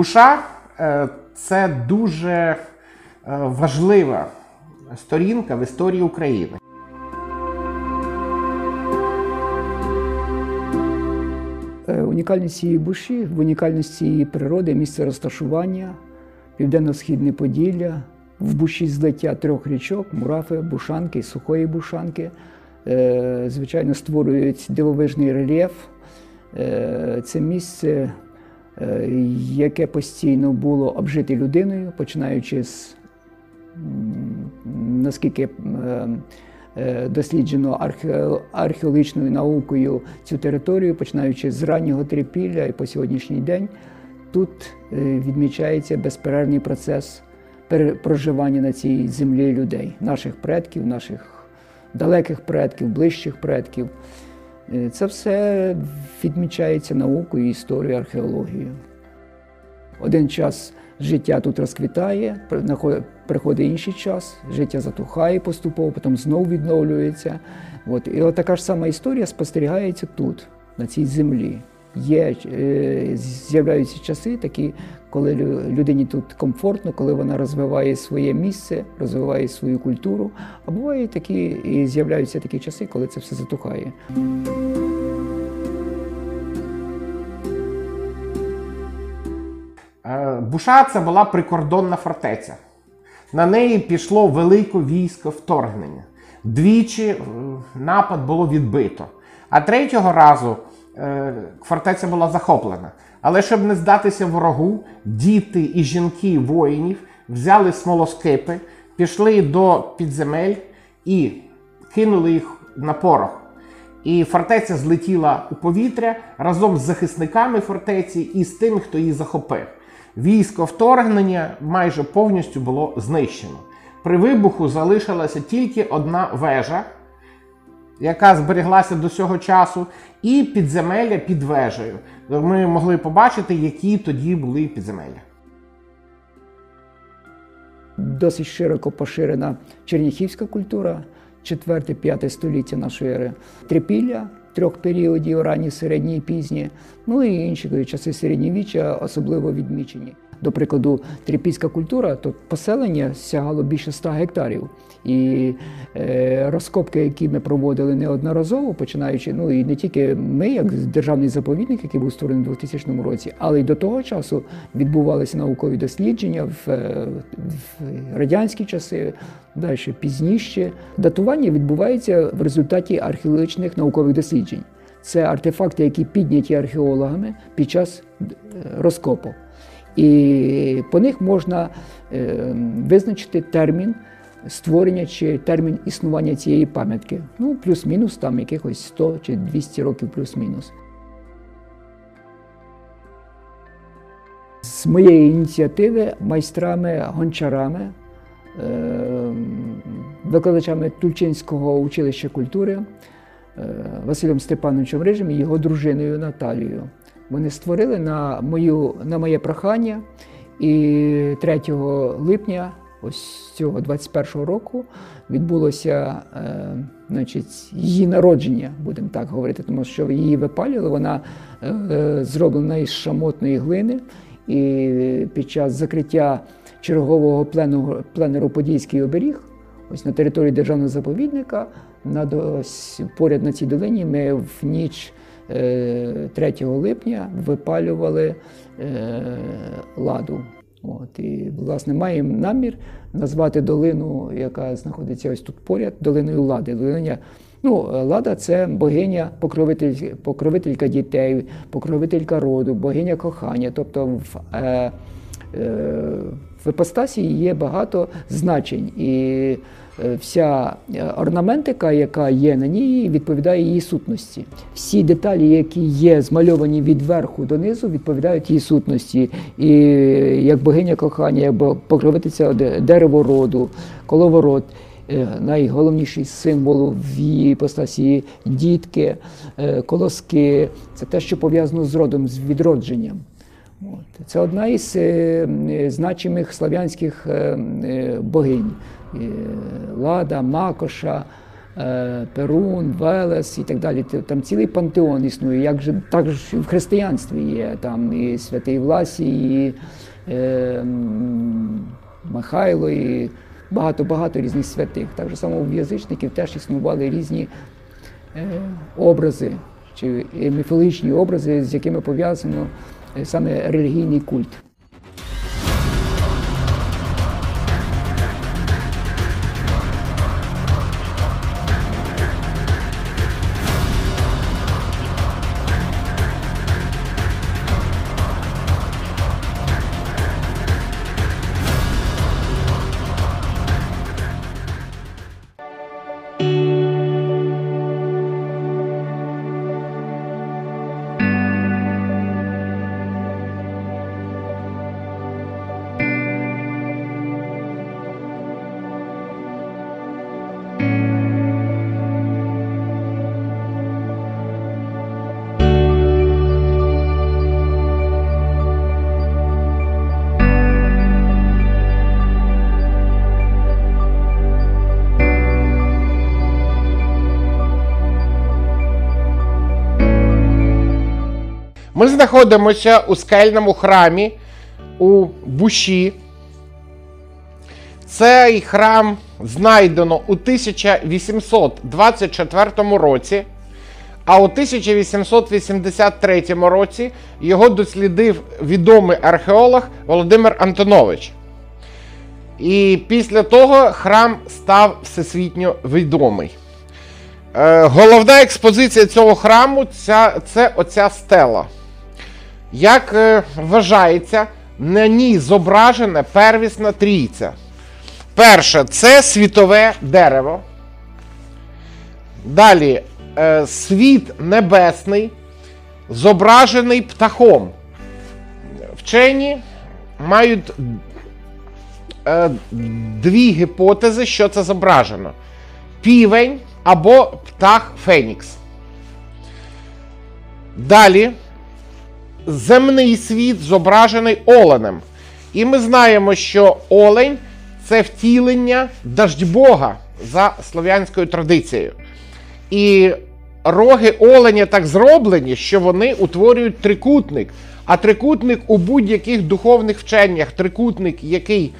Буша е, це дуже е, важлива сторінка в історії України. Е, Унікальність цієї буші, в унікальності її природи, місце розташування, південно-східне Поділля, в буші злиття трьох річок Мурафи, Бушанки Сухої Бушанки. Звичайно, створюють дивовижний рельєф. Це місце, яке постійно було обжите людиною, починаючи з наскільки е, е, досліджено архе- археологічною наукою цю територію, починаючи з раннього трипілля і по сьогоднішній день, тут е, відмічається безперервний процес проживання на цій землі людей, наших предків, наших далеких предків, ближчих предків. Е, Це все відмічається наукою, історією, археологією. Один час життя тут розквітає, приходить інший час, життя затухає поступово, потім знову відновлюється. От. І от така ж сама історія спостерігається тут, на цій землі. Є, е, з'являються часи такі, коли лю- людині тут комфортно, коли вона розвиває своє місце, розвиває свою культуру. А бувають такі, і з'являються такі часи, коли це все затухає. Е, Буша це була прикордонна фортеця. На неї пішло велике військо вторгнення. Двічі е, напад було відбито. А третього разу фортеця була захоплена. Але щоб не здатися ворогу, діти і жінки воїнів взяли смолоскипи, пішли до підземель і кинули їх на порох. І фортеця злетіла у повітря разом з захисниками фортеці і з тим, хто її захопив. Військо вторгнення майже повністю було знищено. При вибуху залишилася тільки одна вежа, яка зберіглася до цього часу, і підземелля під вежею. Ми могли побачити, які тоді були підземелля. досить широко поширена черніхівська культура, 4-5 століття нашої ери, трипілля трьох періодів, ранні, середні і пізні, ну і інші часи середньовіччя особливо відмічені. До прикладу, трипільська культура, то поселення сягало більше 100 гектарів. І е, розкопки, які ми проводили неодноразово, починаючи, ну і не тільки ми, як державний заповідник, який був створений у 2000 році, але й до того часу відбувалися наукові дослідження в, е, в радянські часи, далі пізніше. Датування відбувається в результаті археологічних наукових досліджень. Це артефакти, які підняті археологами під час е, розкопу. І по них можна е, визначити термін створення чи термін існування цієї пам'ятки. Ну, плюс-мінус, там якихось 100 чи 200 років плюс-мінус. З моєї ініціативи майстрами, гончарами, е, викладачами Тульчинського училища культури е, Василем Степановичем Рижем і його дружиною Наталією. Вони створили на, мою, на моє прохання, і 3 липня ось цього 21-го року відбулося е, значить, її народження, будемо так говорити, тому що її випалювали, вона е, зроблена із шамотної глини. І під час закриття чергового плену, пленеру Подільський оберіг, ось на території державного заповідника, над, ось, поряд на цій долині ми в ніч е, 3 липня випалювали е, ладу. От, і, власне, маємо намір назвати долину, яка знаходиться ось тут поряд, долиною Лади. Долиня, ну, Лада це богиня, покровитель, покровителька дітей, покровителька роду, богиня кохання. Тобто в, е, е, в іпостасі є багато значень. І вся е, орнаментика, яка є на ній, відповідає її сутності. Всі деталі, які є змальовані від верху до низу, відповідають її сутності. І як богиня кохання, як бо- покровительця де- деревороду, коловорот. е, Найголовніший символ в її постасі дітки, е, колоски це те, що пов'язано з родом, з відродженням. Це одна із е, е, значимих слав'янських е, е, богинь: Е, Лада, Макоша, е, Перун, Велес і так далі. Там цілий пантеон існує. Як же також і в християнстві є там і святий Власій, і е, Михайло, і багато-багато різних святих. Так само в язичників теж існували різні е, образи чи е, міфологічні образи, з якими пов'язано е, саме релігійний культ. Ми знаходимося у скельному храмі у Буші. Цей храм знайдено у 1824 році, а у 1883 році його дослідив відомий археолог Володимир Антонович. І після того храм став всесвітньо відомий. Е, головна експозиція цього храму це оця стела. Як е, вважається, на ній зображена первісна трійця. Перше це світове дерево. Далі е, світ небесний, зображений птахом. Вчені мають е, дві гіпотези, що це зображено: півень або птах Фенікс. Далі земний світ зображений оленем. І ми знаємо, що олень це втілення Даждьбога за слов'янською традицією. І роги оленя так зроблені, що вони утворюють трикутник. А трикутник у будь-яких духовних вченнях, трикутник, який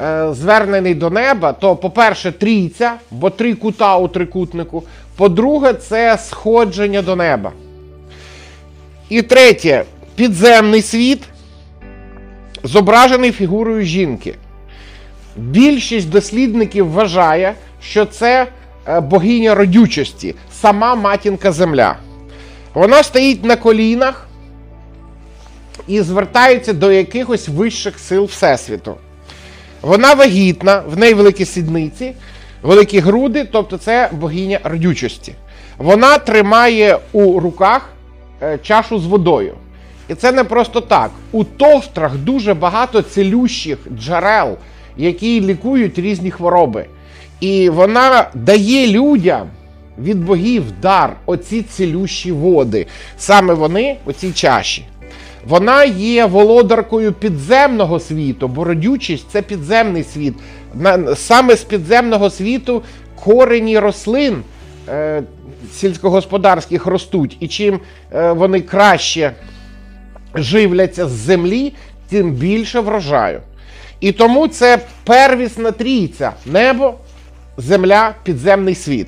е, звернений до неба, то, по-перше, трійця, бо три кута у трикутнику. По-друге, це сходження до неба. І третє, підземний світ зображений фігурою жінки. Більшість дослідників вважає, що це е, богиня родючості, сама матінка Земля. Вона стоїть на колінах і звертається до якихось вищих сил Всесвіту. Вона вагітна, в неї великі сідниці, великі груди, тобто це богиня родючості. Вона тримає у руках е, чашу з водою. І це не просто так. У товстрах дуже багато цілющих джерел, які лікують різні хвороби. І вона дає людям від богів дар оці цілющі води. Саме вони оці чаші. Вона є володаркою підземного світу, бо родючість це підземний світ. Саме з підземного світу корені рослин е, сільськогосподарських ростуть. І чим е, вони краще живляться з землі, тим більше врожаю. І тому це первісна трійця небо, земля, підземний світ.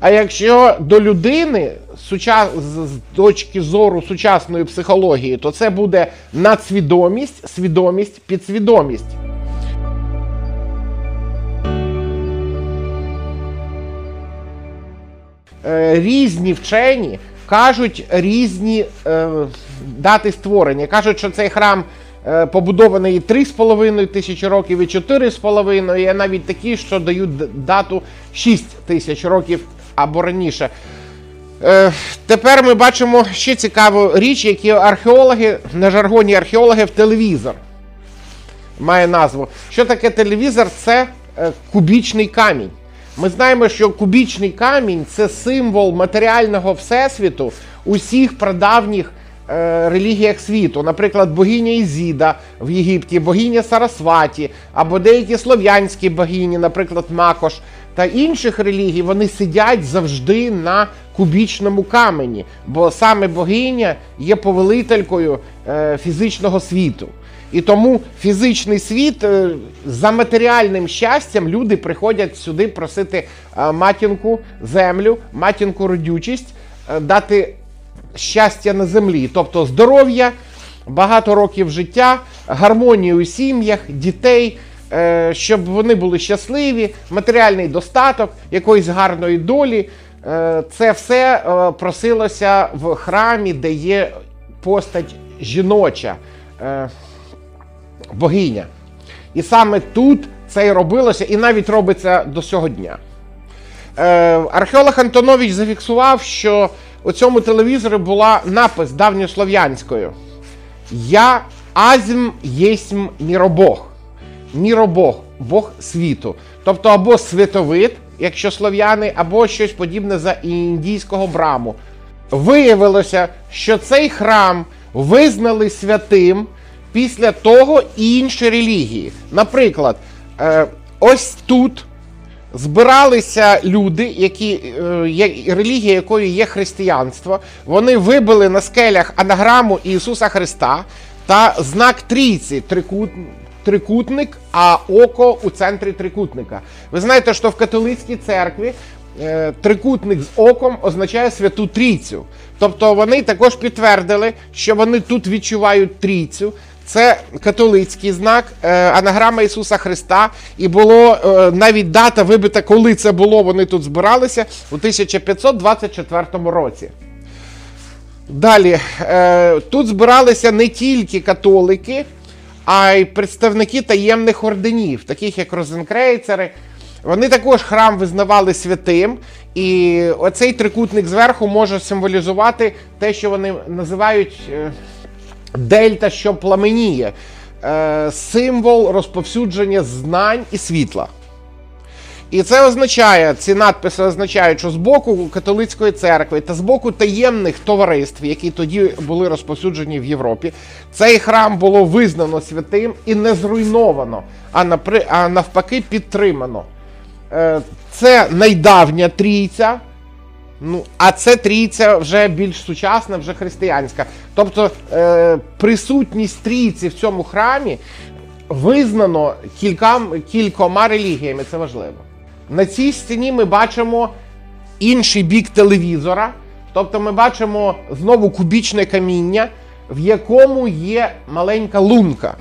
А якщо до людини з точки зору сучасної психології, то це буде надсвідомість, свідомість, підсвідомість. Е, різні вчені кажуть різні е, дати створення. Кажуть, що цей храм е, побудований 3,5 тисячі років, і 4,5, і навіть такі, що дають дату 6 тисяч років або раніше. Е, тепер ми бачимо ще цікаву річ, які археологи на жаргоні археологів телевізор має назву. Що таке телевізор? Це е, кубічний камінь. Ми знаємо, що кубічний камінь це символ матеріального всесвіту усіх прадавніх релігіях світу. Наприклад, богиня Ізіда в Єгипті, богиня Сарасваті, або деякі слов'янські богині, наприклад, Макош та інших релігій, вони сидять завжди на кубічному камені, бо саме богиня є повелителькою е, фізичного світу. І тому фізичний світ е, за матеріальним щастям люди приходять сюди просити е, матінку землю, матінку родючість, е, дати щастя на землі, тобто здоров'я, багато років життя, гармонію у сім'ях, дітей, е, щоб вони були щасливі, матеріальний достаток, якоїсь гарної долі. Е, Це все е, просилося в храмі, де є постать жіноча. богиня. І саме тут це і робилося, і навіть робиться до сього дня. Е, археолог Антонович зафіксував, що у цьому телевізорі була напис давньослов'янською: Я азм єсмь міробог. Міробог, Бог світу. Тобто або світовид, якщо слов'яни, або щось подібне за індійського браму. Виявилося, що цей храм визнали святим після того і інші релігії. Наприклад, е, ось тут збиралися люди, які е, є, релігія якої є християнство. Вони вибили на скелях анаграму Ісуса Христа та знак трійці трикут, трикутник, а око у центрі трикутника. Ви знаєте, що в католицькій церкві е, трикутник з оком означає святу трійцю. Тобто вони також підтвердили, що вони тут відчувають трійцю. Це католицький знак, е, анаграма Ісуса Христа, і було е, навіть дата вибита, коли це було. Вони тут збиралися у 1524 році. Далі е, тут збиралися не тільки католики, а й представники таємних орденів, таких як розенкрейцери. Вони також храм визнавали святим, і оцей трикутник зверху може символізувати те, що вони називають дельта, що пламеніє, е, символ розповсюдження знань і світла. І це означає, ці надписи означають, що з боку католицької церкви та з боку таємних товариств, які тоді були розповсюджені в Європі, цей храм було визнано святим і не зруйновано, а, навпаки підтримано. Е, Це найдавня трійця. Ну, а це трійця вже більш сучасна, вже християнська. Тобто е, присутність трійці в цьому храмі визнано кількам, кількома релігіями, це важливо. На цій стіні ми бачимо інший бік телевізора, тобто ми бачимо знову кубічне каміння, в якому є маленька лунка.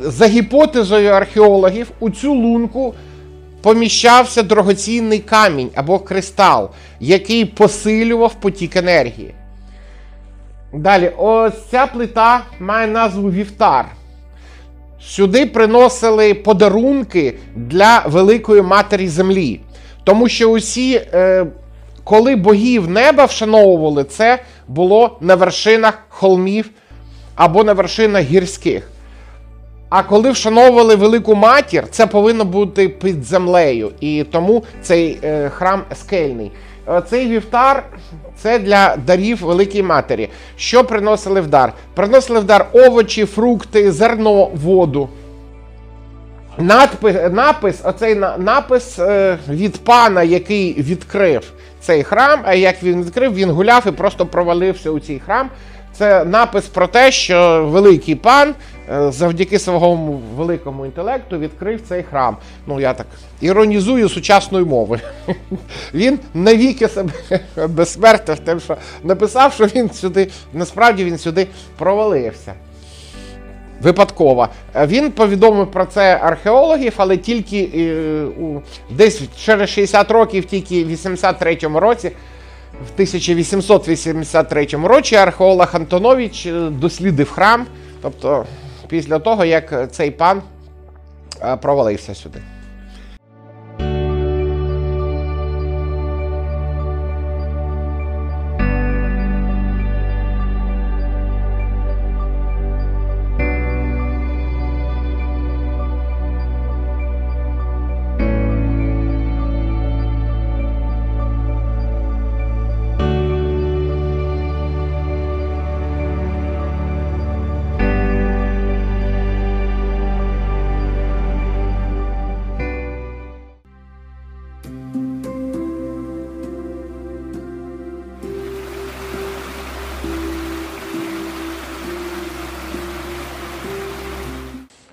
За гіпотезою археологів, у цю лунку поміщався дорогоцінний камінь або кристал, який посилював потік енергії. Далі, ось ця плита має назву Вівтар. Сюди приносили подарунки для Великої Матері Землі. Тому що усі, е, коли богів неба вшановували, це було на вершинах холмів або на вершинах гірських. А коли вшановували велику матір, це повинно бути під землею. І тому цей е, храм скельний. Е, Цей вівтар це для дарів Великій Матері. Що приносили в дар? Приносили в дар овочі, фрукти, зерно, воду. Надпис, напис, оцей напис е, від пана, який відкрив цей храм. А як він відкрив, він гуляв і просто провалився у цей храм. Це напис про те, що великий пан е, завдяки своєму великому інтелекту відкрив цей храм. Ну я так іронізую сучасною мовою. Він навіки себе безсмертив тим, що написав, що він сюди, насправді він сюди провалився. Випадково. Е, Він повідомив про це археологів, але тільки е, десь через 60 років, тільки в 83-му році, в 1883 році археолог Антонович е, дослідив храм Тобто, після того, як цей пан е, провалився сюди.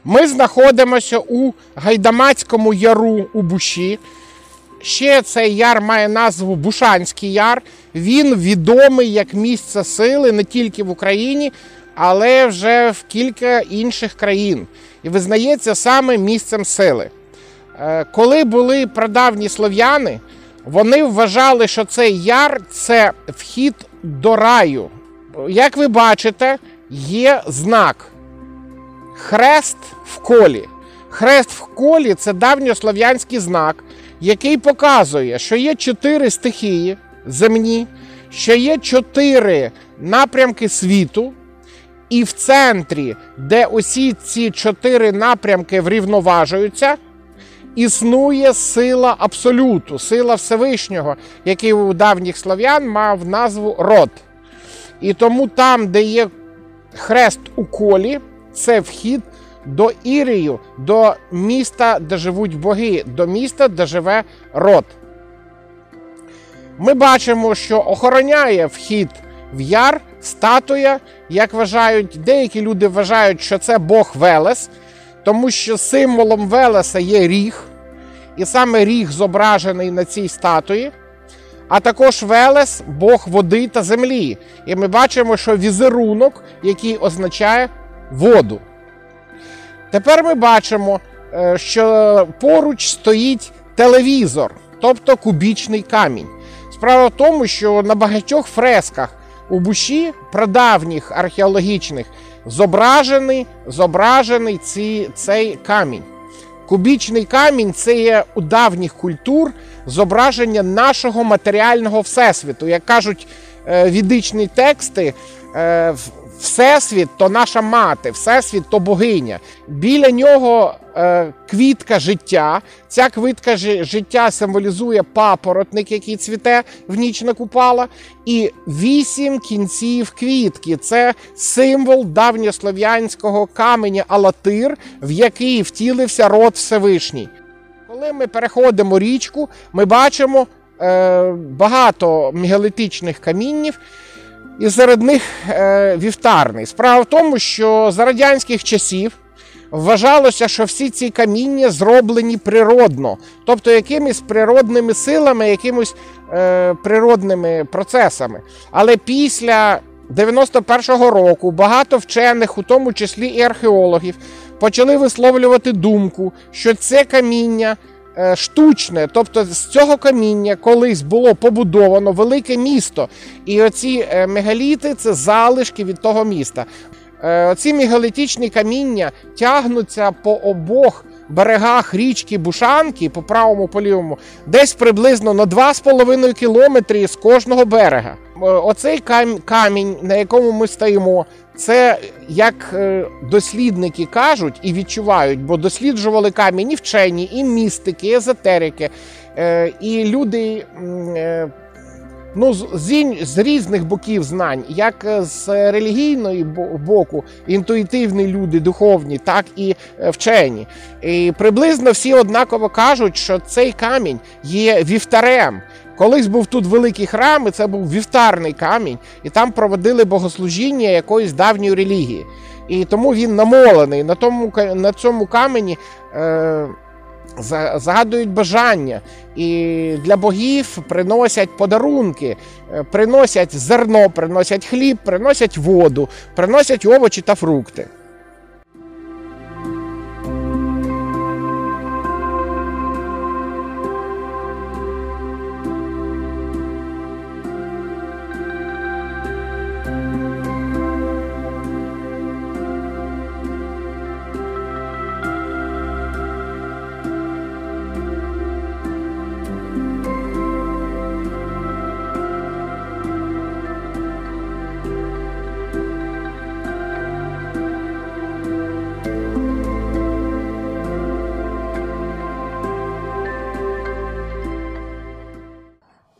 Ми знаходимося у Гайдамацькому яру у Буші. Ще цей яр має назву Бушанський яр. Він відомий як місце сили не тільки в Україні, але вже в кілька інших країн. І визнається саме місцем сили. Е, Коли були прадавні слов'яни, вони вважали, що цей яр це вхід до раю. Як ви бачите, є знак. Хрест в колі. Хрест в колі це давньослов'янський знак, який показує, що є чотири стихії земні, що є чотири напрямки світу, і в центрі, де усі ці чотири напрямки врівноважуються, існує сила абсолюту, сила Всевишнього, який у давніх слов'ян мав назву род. І тому там, де є хрест у колі, це вхід до Ірію, до міста, де живуть боги, до міста, де живе род. Ми бачимо, що охороняє вхід в яр статуя, як вважають, деякі люди вважають, що це Бог Велес, тому що символом Велеса є ріг, і саме ріг зображений на цій статуї. А також Велес Бог води та землі. І ми бачимо, що візерунок, який означає воду. Тепер ми бачимо, е, що поруч стоїть телевізор, тобто кубічний камінь. Справа в тому, що на багатьох фресках у буші прадавніх археологічних зображений, зображений ці, цей камінь. Кубічний камінь це є у давніх культур зображення нашого матеріального всесвіту. Як кажуть е, відичні тексти, е, Всесвіт то наша мати, Всесвіт то богиня. Біля нього е, квітка життя. Ця квітка жи- життя символізує папоротник, який цвіте в ніч на купала. І вісім кінців квітки це символ давньослов'янського каменя Алатир, в який втілився род Всевишній. Коли ми переходимо річку, ми бачимо е, багато мегалітичних каміннів, і серед них е, вівтарний. Справа в тому, що за радянських часів вважалося, що всі ці каміння зроблені природно, тобто якимись природними силами, якимось е, природними процесами. Але після 91-го року багато вчених, у тому числі і археологів, почали висловлювати думку, що це каміння штучне, тобто з цього каміння колись було побудовано велике місто, і оці е, мегаліти це залишки від того міста. Е, Оці мегалітичні каміння тягнуться по обох берегах річки Бушанки, по правому по лівому, десь приблизно на 2,5 кілометри з кожного берега. Е, Оцей камінь, на якому ми стоїмо, це як е, дослідники кажуть і відчувають, бо досліджували камінь і вчені, і містики, і езотерики, е, і люди. Ну, з, з, різних боків знань, як е, з релігійної боку, інтуїтивні люди, духовні, так і е, вчені. І приблизно всі однаково кажуть, що цей камінь є вівтарем. Колись був тут великий храм, і це був вівтарний камінь, і там проводили богослужіння якоїсь давньої релігії. І тому він намолений. На, тому, на цьому камені е, загадують бажання. І для богів приносять подарунки, е, приносять зерно, приносять хліб, приносять воду, приносять овочі та фрукти.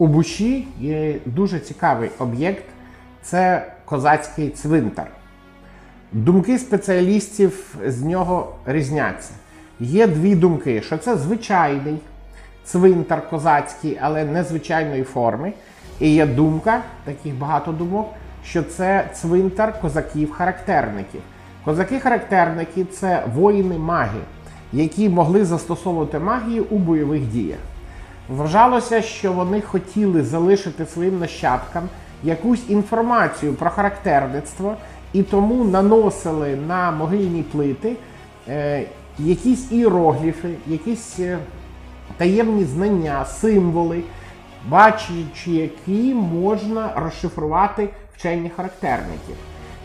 У Буші є дуже цікавий об'єкт це козацький цвинтар. Думки спеціалістів з нього різняться. Є дві думки: що це звичайний цвинтар козацький, але незвичайної форми. І є думка, таких багато думок, що це цвинтар козаків-характерників. Козаки-характерники це воїни-маги, які могли застосовувати магію у бойових діях. Вважалося, що вони хотіли залишити своїм нащадкам якусь інформацію про характерництво і тому наносили на могильні плити е, якісь іерогліфи, якісь е, таємні знання, символи, бачачи, які можна розшифрувати вчені характерників.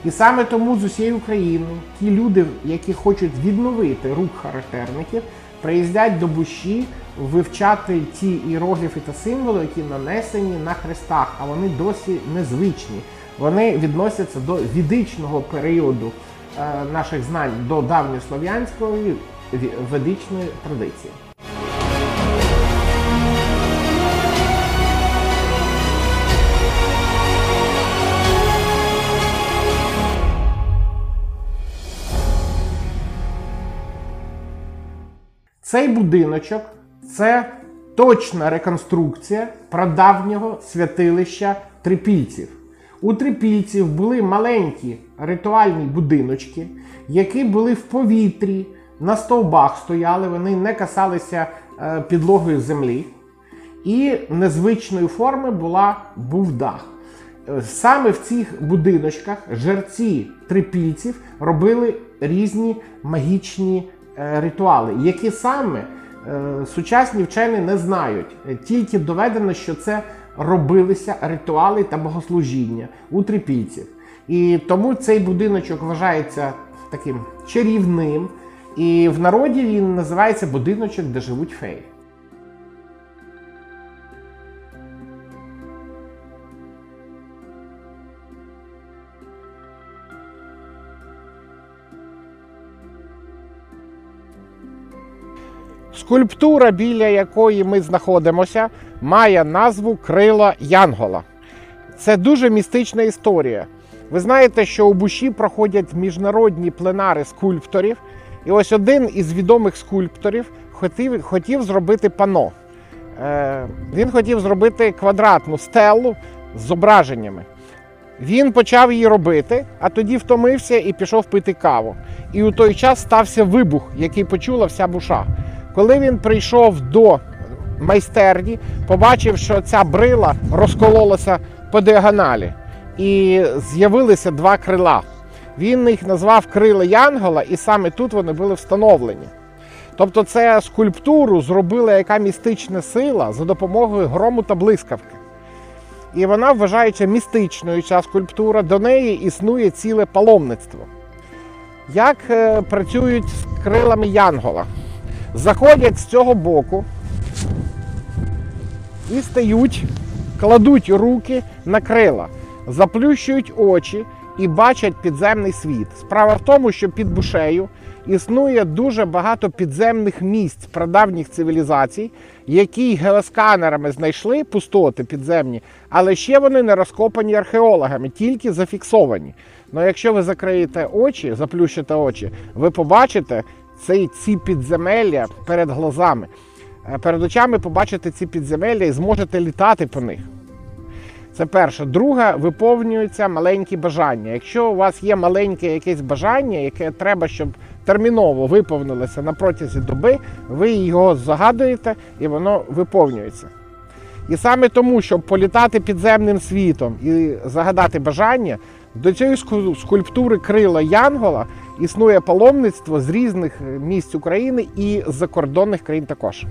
І саме тому з усієї України ті люди, які хочуть відновити рух характерників, приїздять до Буші вивчати ті іерогліфи та символи, які нанесені на хрестах, а вони досі незвичні. Вони відносяться до відичного періоду е, наших знань до давньослов'янської ведичної традиції. Цей будиночок це точна реконструкція прадавнього святилища трипільців. У трипільців були маленькі ритуальні будиночки, які були в повітрі, на стовбах стояли, вони не касалися е, підлогою землі. І незвичної форми була, був дах. Е, Саме в цих будиночках жерці трипільців робили різні магічні е, ритуали, які саме сучасні вчені не знають. Е, Тільки доведено, що це робилися ритуали та богослужіння у трипільців. І тому цей будиночок вважається таким чарівним. І в народі він називається будиночок, де живуть феї. Скульптура, біля якої ми знаходимося, має назву Крила Янгола. Це дуже містична історія. Ви знаєте, що у Буші проходять міжнародні пленари скульпторів, і ось один із відомих скульпторів хотів, хотів зробити пано. Е, він хотів зробити квадратну стелу з зображеннями. Він почав її робити, а тоді втомився і пішов пити каву. І у той час стався вибух, який почула вся буша. Коли він прийшов до майстерні, побачив, що ця брила розкололася по діагоналі, і з'явилися два крила. Він їх назвав крила Янгола, і саме тут вони були встановлені. Тобто, це скульптуру зробила яка містична сила за допомогою грому та блискавки. І вона вважається містичною ця скульптура, до неї існує ціле паломництво. Як е, працюють з крилами Янгола? Заходять з цього боку і стають, кладуть руки на крила, заплющують очі і бачать підземний світ. Справа в тому, що під бушею існує дуже багато підземних місць прадавніх цивілізацій, які геосканерами знайшли пустоти підземні, але ще вони не розкопані археологами, тільки зафіксовані. Ну якщо ви закриєте очі, заплющите очі, ви побачите ці, ці підземелля перед глазами. Е, Перед очами побачите ці підземелля і зможете літати по них. Це перше. Друге, виповнюються маленькі бажання. Якщо у вас є маленьке якесь бажання, яке треба, щоб терміново виповнилося на протязі доби, ви його загадуєте і воно виповнюється. І саме тому, щоб політати підземним світом і загадати бажання, до цієї скульптури крила Янгола існує паломництво з різних е, місць України і з закордонних країн також.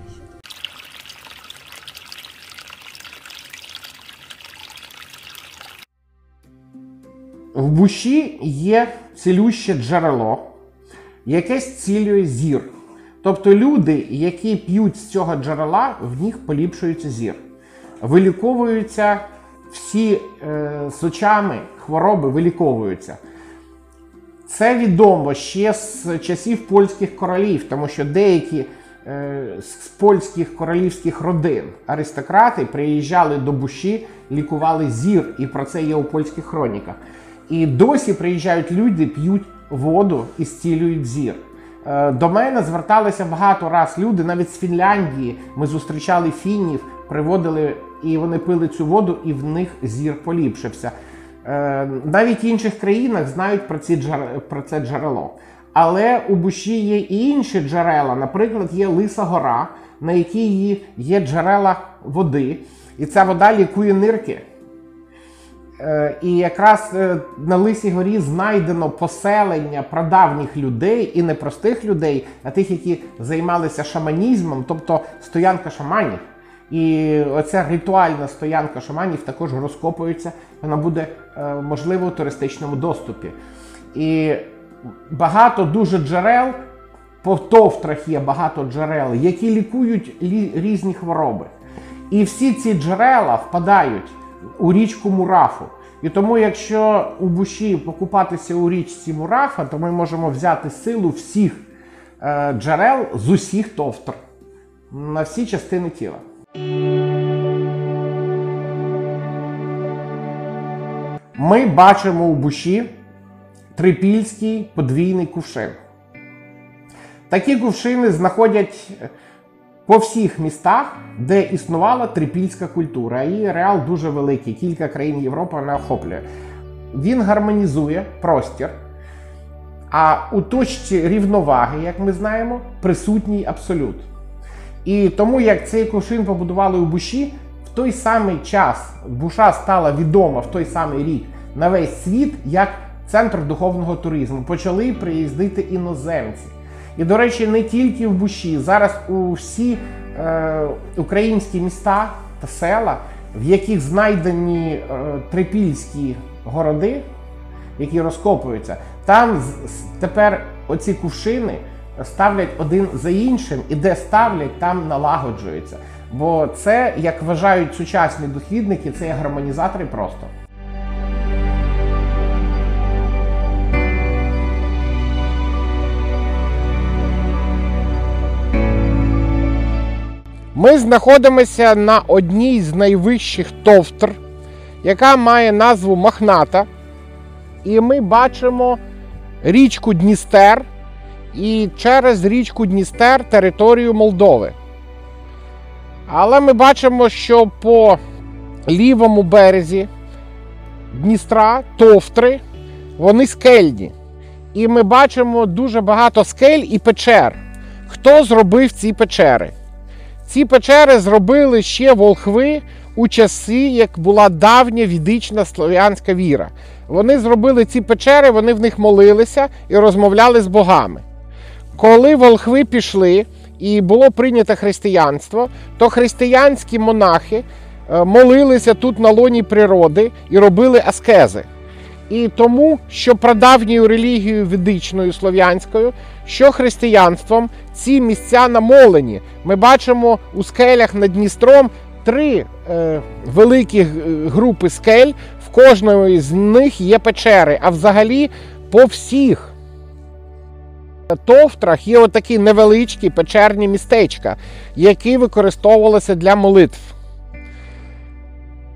В буші є цілюще джерело, яке зцілює зір. Тобто люди, які п'ють з цього джерела, в них поліпшується зір. Виліковуються всі е, з очами хвороби виліковуються. Це відомо ще з часів польських королів, тому що деякі е, з польських королівських родин аристократи приїжджали до Буші, лікували зір, і про це є у польських хроніках. І досі приїжджають люди, п'ють воду і зцілюють зір. Е, До мене зверталися багато раз люди, навіть з Фінляндії. Ми зустрічали фіннів, приводили і вони пили цю воду, і в них зір поліпшився. Е, Навіть в інших країнах знають про, ці джер... про це джерело. Але у Буші є і інші джерела. Наприклад, є Лиса гора, на якій є джерела води, і ця вода лікує нирки. Е, І якраз е, на Лисій горі знайдено поселення прадавніх людей і не простих людей, а тих, які займалися шаманізмом, тобто стоянка шаманів. І оця ритуальна стоянка шаманів також розкопується, вона буде е, можливо у туристичному доступі. І багато дуже джерел, по товтрах є багато джерел, які лікують різні хвороби. І всі ці джерела впадають у річку Мурафу. І тому, якщо у буші покупатися у річці Мурафа, то ми можемо взяти силу всіх е, джерел з усіх товтр на всі частини тіла. Ми бачимо у буші трипільський подвійний кувшин. Такі кувшини знаходять по всіх містах, де існувала трипільська культура. Її реал дуже великий, кілька країн Європи вона охоплює. Він гармонізує простір, а у точці рівноваги, як ми знаємо, присутній абсолют. І тому як цей кувшин побудували у Буші, в той самий час Буша стала відома в той самий рік на весь світ як центр духовного туризму. Почали приїздити іноземці. І, до речі, не тільки в Буші. Зараз у всі е, українські міста та села, в яких знайдені е, трипільські городи, які розкопуються, там тепер оці кувшини ставлять один за іншим, і де ставлять, там налагоджується. Бо це, як вважають сучасні дослідники, це є гармонізатори просто. Ми знаходимося на одній з найвищих товтр, яка має назву Мохната. І ми бачимо річку Дністер і через річку Дністер територію Молдови. Але ми бачимо, що по лівому березі Дністра, товтри, вони скельні. І ми бачимо дуже багато скель і печер. Хто зробив ці печери? Ці печери зробили ще волхви у часи, як була давня відична слов'янська віра. Вони зробили ці печери, вони в них молилися і розмовляли з богами. Коли волхви пішли і було прийнято християнство, то християнські монахи е, молилися тут на лоні природи і робили аскези. І тому, що прадавньою релігією ведичною слов'янською, що християнством, ці місця намолені. Ми бачимо у скелях над Дністром три е, великі групи скель, в кожної з них є печери, а взагалі по всіх товтрах є отакі невеличкі печерні містечка, які використовувалися для молитв.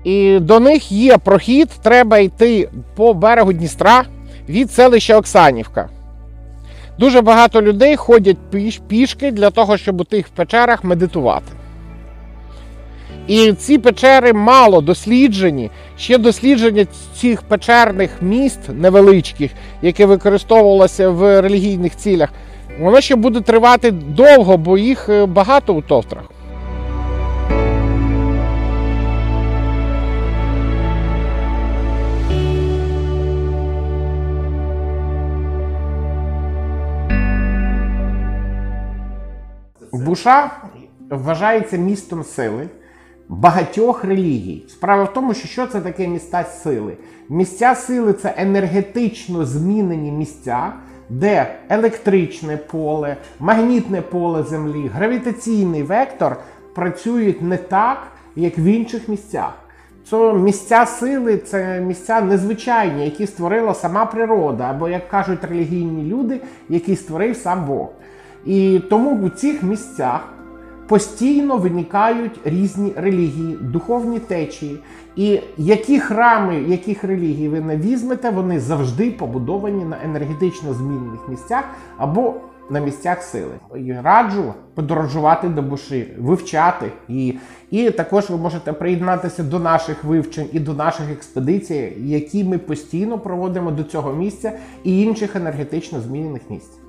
І до них є прохід, треба йти по берегу Дністра від селища Оксанівка. Дуже багато людей ходять пішки для того, щоб у тих печерах медитувати. І ці печери мало досліджені. Ще дослідження цих печерних міст невеличких, які використовувалося в релігійних цілях, воно ще буде тривати довго, бо їх е, багато у товтрах. Буша вважається містом сили багатьох релігій. Справа в тому, що що це таке міста сили? Місця сили це енергетично змінені місця, де електричне поле, магнітне поле Землі, гравітаційний вектор працюють не так, як в інших місцях. Це місця сили це місця незвичайні, які створила сама природа, або, як кажуть релігійні люди, які створив сам Бог. І тому у цих місцях постійно виникають різні релігії, духовні течії. І які храми, яких релігій ви не візьмете, вони завжди побудовані на енергетично змінених місцях або на місцях сили. І раджу подорожувати до Буши, вивчати і, і також ви можете приєднатися до наших вивчень і до наших експедицій, які ми постійно проводимо до цього місця і інших енергетично змінених місць.